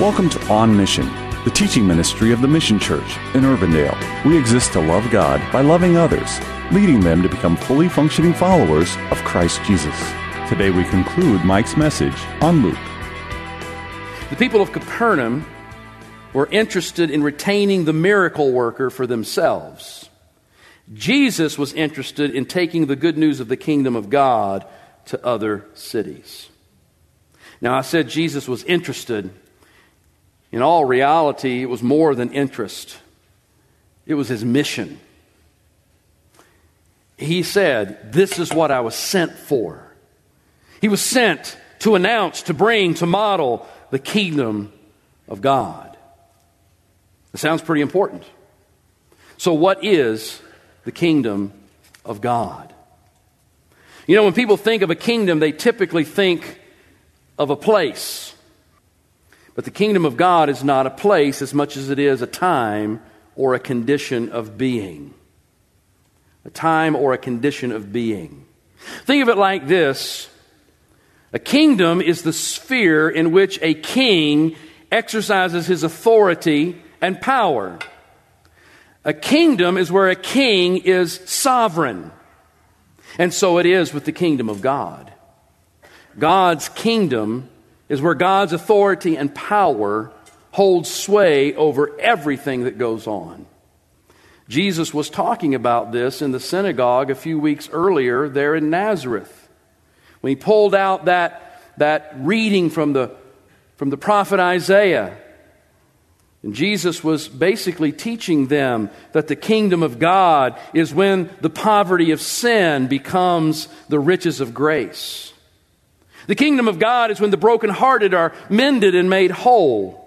Welcome to On Mission, the teaching ministry of the Mission Church in Urbandale. We exist to love God by loving others, leading them to become fully functioning followers of Christ Jesus. Today we conclude Mike's message on Luke. The people of Capernaum were interested in retaining the miracle worker for themselves. Jesus was interested in taking the good news of the kingdom of God to other cities. Now, I said Jesus was interested. In all reality, it was more than interest, it was his mission. He said, This is what I was sent for. He was sent to announce, to bring, to model the kingdom of God. It sounds pretty important. So, what is the kingdom of God? You know, when people think of a kingdom, they typically think of a place. But the kingdom of God is not a place as much as it is a time or a condition of being. A time or a condition of being. Think of it like this a kingdom is the sphere in which a king exercises his authority and power. A kingdom is where a king is sovereign. And so it is with the kingdom of God. God's kingdom is where God's authority and power holds sway over everything that goes on. Jesus was talking about this in the synagogue a few weeks earlier there in Nazareth. When he pulled out that, that reading from the, from the prophet Isaiah. And Jesus was basically teaching them that the kingdom of God is when the poverty of sin becomes the riches of grace. The kingdom of God is when the brokenhearted are mended and made whole.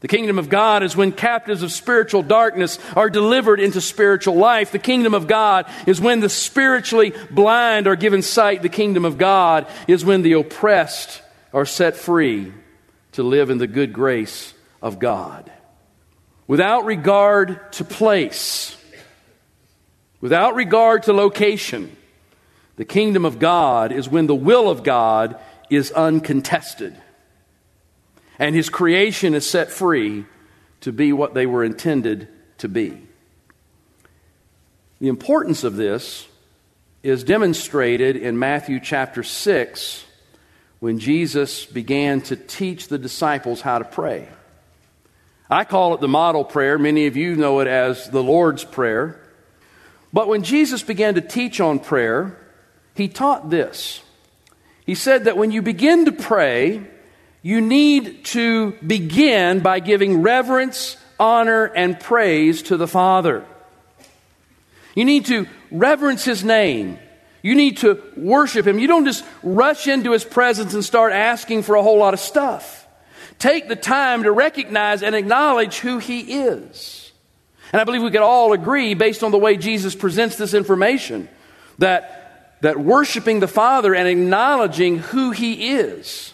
The kingdom of God is when captives of spiritual darkness are delivered into spiritual life. The kingdom of God is when the spiritually blind are given sight. The kingdom of God is when the oppressed are set free to live in the good grace of God. Without regard to place, without regard to location, the kingdom of God is when the will of God is uncontested and his creation is set free to be what they were intended to be. The importance of this is demonstrated in Matthew chapter 6 when Jesus began to teach the disciples how to pray. I call it the model prayer. Many of you know it as the Lord's Prayer. But when Jesus began to teach on prayer, he taught this. He said that when you begin to pray, you need to begin by giving reverence, honor, and praise to the Father. You need to reverence His name. You need to worship Him. You don't just rush into His presence and start asking for a whole lot of stuff. Take the time to recognize and acknowledge who He is. And I believe we could all agree, based on the way Jesus presents this information, that that worshiping the Father and acknowledging who He is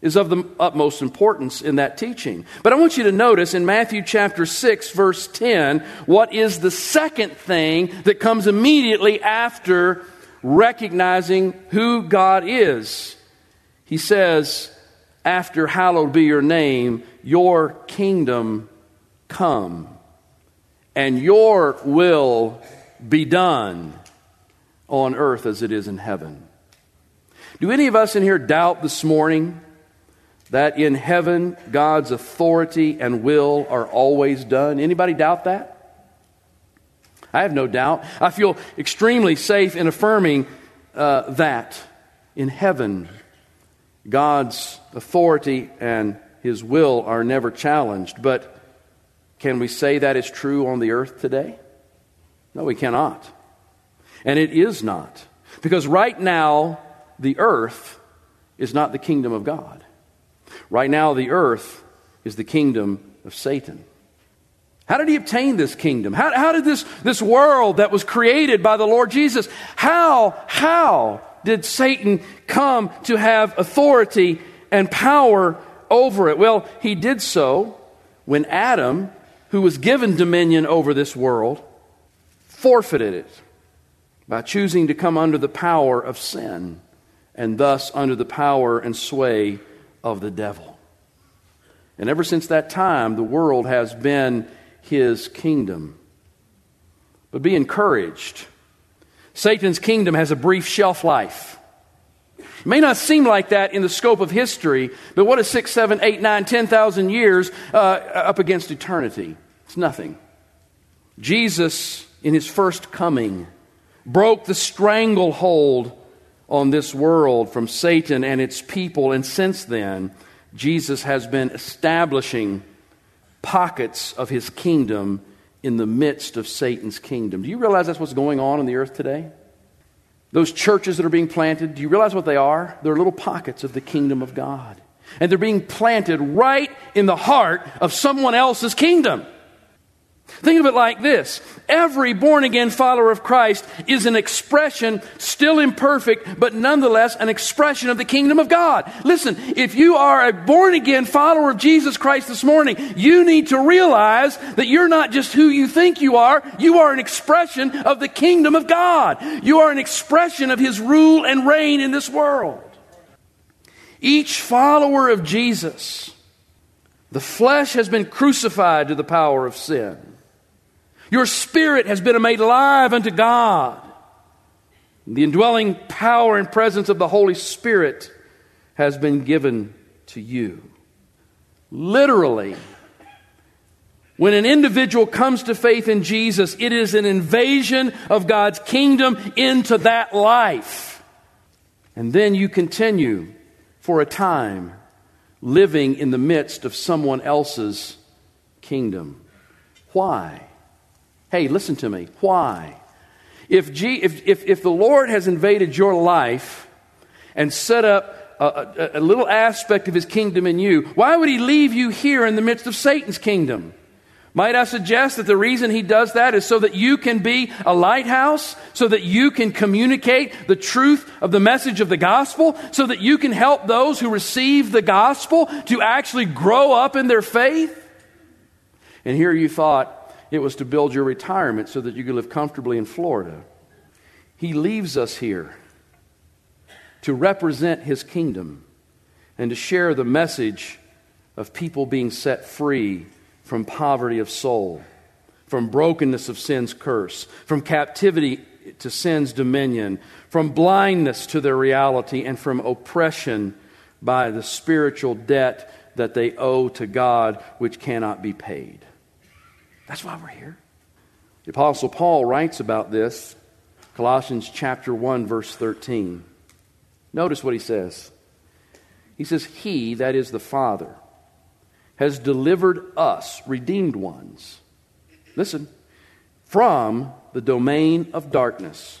is of the utmost importance in that teaching. But I want you to notice in Matthew chapter 6, verse 10, what is the second thing that comes immediately after recognizing who God is. He says, After hallowed be your name, your kingdom come, and your will be done on earth as it is in heaven. Do any of us in here doubt this morning that in heaven God's authority and will are always done? Anybody doubt that? I have no doubt. I feel extremely safe in affirming uh, that in heaven God's authority and his will are never challenged. But can we say that is true on the earth today? No, we cannot. And it is not. Because right now, the earth is not the kingdom of God. Right now, the earth is the kingdom of Satan. How did he obtain this kingdom? How, how did this, this world that was created by the Lord Jesus, how, how did Satan come to have authority and power over it? Well, he did so when Adam, who was given dominion over this world, forfeited it by choosing to come under the power of sin and thus under the power and sway of the devil. And ever since that time, the world has been his kingdom. But be encouraged. Satan's kingdom has a brief shelf life. It may not seem like that in the scope of history, but what is six, seven, eight, nine, ten thousand years uh, up against eternity? It's nothing. Jesus, in his first coming, broke the stranglehold on this world from Satan and its people, and since then, Jesus has been establishing pockets of his kingdom in the midst of Satan's kingdom. Do you realize that's what's going on in the earth today? Those churches that are being planted, do you realize what they are? They're little pockets of the kingdom of God. And they're being planted right in the heart of someone else's kingdom. Think of it like this every born again follower of Christ is an expression, still imperfect, but nonetheless an expression of the kingdom of God. Listen, if you are a born again follower of Jesus Christ this morning, you need to realize that you're not just who you think you are, you are an expression of the kingdom of God. You are an expression of his rule and reign in this world. Each follower of Jesus, the flesh has been crucified to the power of sin. Your spirit has been made alive unto God. The indwelling power and presence of the Holy Spirit has been given to you. Literally, when an individual comes to faith in Jesus, it is an invasion of God's kingdom into that life. And then you continue for a time living in the midst of someone else's kingdom. Why? Hey, listen to me. Why? If, G, if, if, if the Lord has invaded your life and set up a, a, a little aspect of his kingdom in you, why would he leave you here in the midst of Satan's kingdom? Might I suggest that the reason he does that is so that you can be a lighthouse, so that you can communicate the truth of the message of the gospel, so that you can help those who receive the gospel to actually grow up in their faith? And here you thought, it was to build your retirement so that you could live comfortably in Florida. He leaves us here to represent his kingdom and to share the message of people being set free from poverty of soul, from brokenness of sin's curse, from captivity to sin's dominion, from blindness to their reality, and from oppression by the spiritual debt that they owe to God, which cannot be paid. That's why we're here. The Apostle Paul writes about this, Colossians chapter 1, verse 13. Notice what he says. He says, He, that is the Father, has delivered us, redeemed ones. Listen, from the domain of darkness.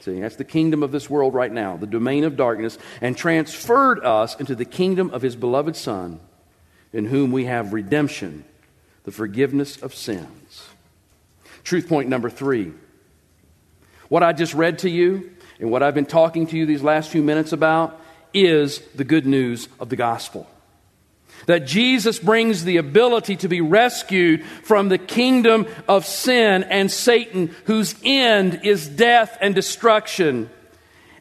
See, that's the kingdom of this world right now, the domain of darkness, and transferred us into the kingdom of his beloved Son, in whom we have redemption the forgiveness of sins. Truth point number three. What I just read to you and what I've been talking to you these last few minutes about is the good news of the gospel. That Jesus brings the ability to be rescued from the kingdom of sin and Satan, whose end is death and destruction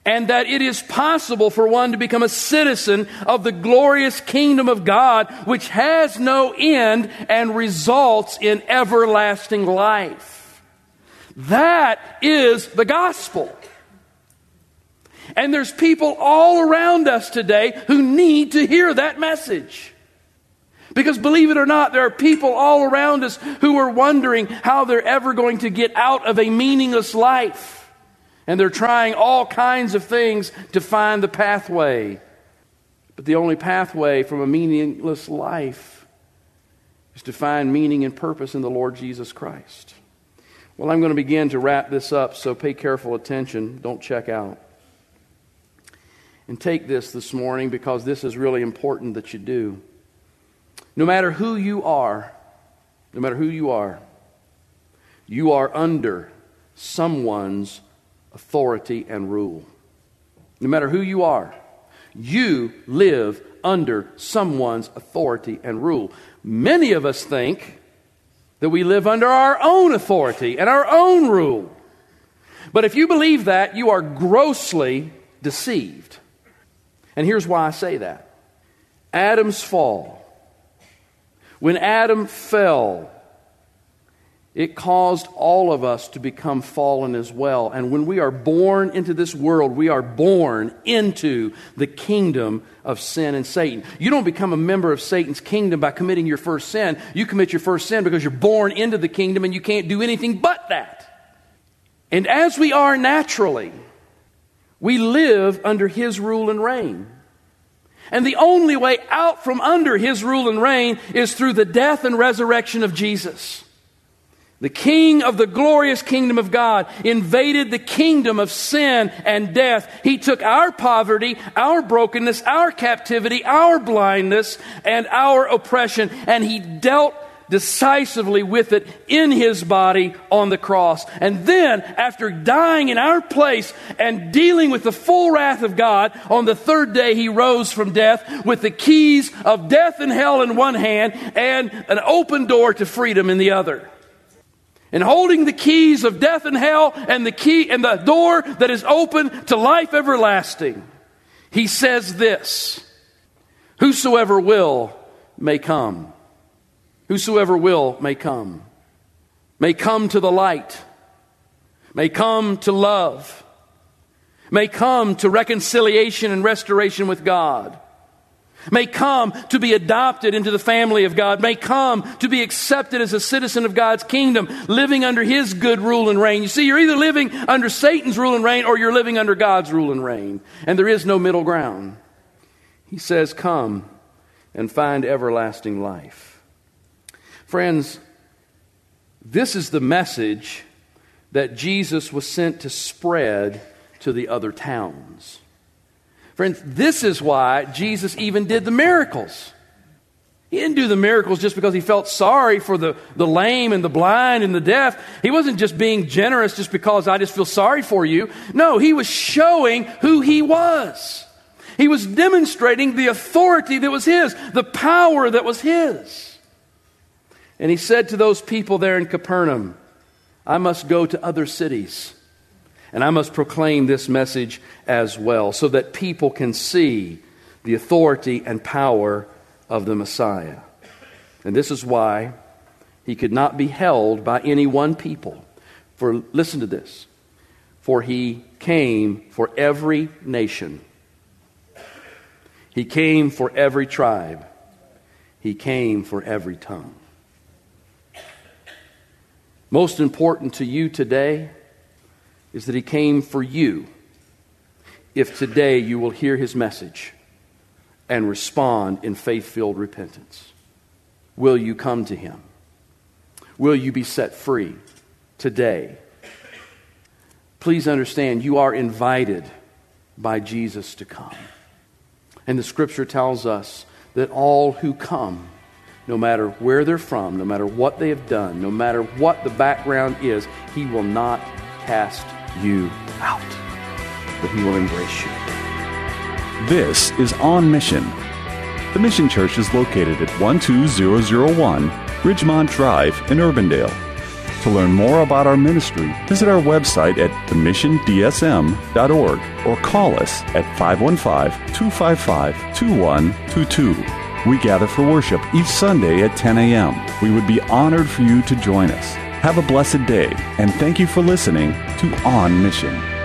and that it is possible for one to become a citizen of the glorious kingdom of God, which has no end and results in everlasting life. That is the gospel. And there's people all around us today who need to hear that message. Because believe it or not, there are people all around us who are wondering how they're ever going to get out of a meaningless life. And they're trying all kinds of things to find the pathway. But the only pathway from a meaningless life is to find meaning and purpose in the Lord Jesus Christ. Well, I'm going to begin to wrap this up, so pay careful attention. Don't check out. And take this this morning because this is really important that you do. No matter who you are, no matter who you are, you are under someone's authority and rule. No matter who you are, you live under someone's authority and rule. Many of us think that we live under our own authority and our own rule. But if you believe that, you are grossly deceived. And here's why I say that Adam's fall When Adam fell, it caused all of us to become fallen as well. And when we are born into this world, we are born into the kingdom of sin and Satan. You don't become a member of Satan's kingdom by committing your first sin. You commit your first sin because you're born into the kingdom and you can't do anything but that. And as we are naturally, we live under his rule and reign. And the only way out from under his rule and reign is through the death and resurrection of Jesus. The king of the glorious kingdom of God invaded the kingdom of sin and death. He took our poverty, our brokenness, our captivity, our blindness, and our oppression, and he dealt decisively with it in his body on the cross. And then, after dying in our place and dealing with the full wrath of God, on the third day he rose from death with the keys of death and hell in one hand and an open door to freedom in the other and holding the keys of death and hell and the key and the door that is open to life everlasting, he says this Whosoever will may come. Whosoever will may come. May come to the light. May come to love. May come to reconciliation and restoration with God may come to be adopted into the family of God, may come to be accepted as a citizen of God's kingdom, living under His good rule and reign. You see, you're either living under Satan's rule and reign or you're living under God's rule and reign. And there is no middle ground. He says, Come and find everlasting life. Friends, this is the message that Jesus was sent to spread to the other towns. Friends, this is why Jesus even did the miracles. He didn't do the miracles just because he felt sorry for the, the lame and the blind and the deaf. He wasn't just being generous just because I just feel sorry for you. No, he was showing who he was. He was demonstrating the authority that was his, the power that was his. And he said to those people there in Capernaum, I must go to other cities and I must proclaim this message as well so that people can see the authority and power of the Messiah. And this is why he could not be held by any one people. For listen to this. For he came for every nation. He came for every tribe. He came for every tongue. Most important to you today is that he came for you if today you will hear his message and respond in faith filled repentance. Will you come to him? Will you be set free today? Please understand, you are invited by Jesus to come. And the scripture tells us that all who come, no matter where they're from, no matter what they have done, no matter what the background is, he will not cast you out, but He will embrace you. This is On Mission. The Mission Church is located at 12001 Ridgemont Drive in Urbandale. To learn more about our ministry, visit our website at themissiondsm.org or call us at 515 255 2122. We gather for worship each Sunday at 10 a.m. We would be honored for you to join us. Have a blessed day, and thank you for listening to On Mission.